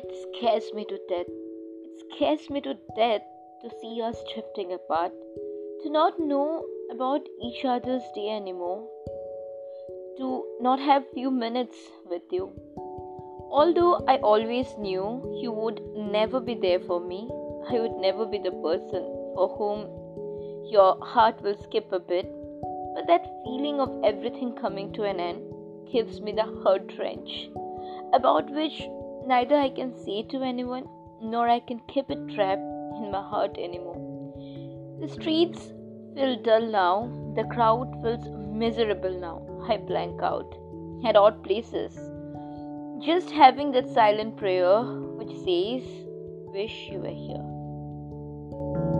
scares me to death. It scares me to death to see us drifting apart, to not know about each other's day anymore, to not have few minutes with you. Although I always knew you would never be there for me, I would never be the person for whom your heart will skip a bit, but that feeling of everything coming to an end gives me the heart wrench, about which neither I can say to anyone nor I can keep it trapped in my heart anymore. The streets feel dull now, the crowd feels miserable now. I blank out at odd places. Just having that silent prayer which says, Wish you were here.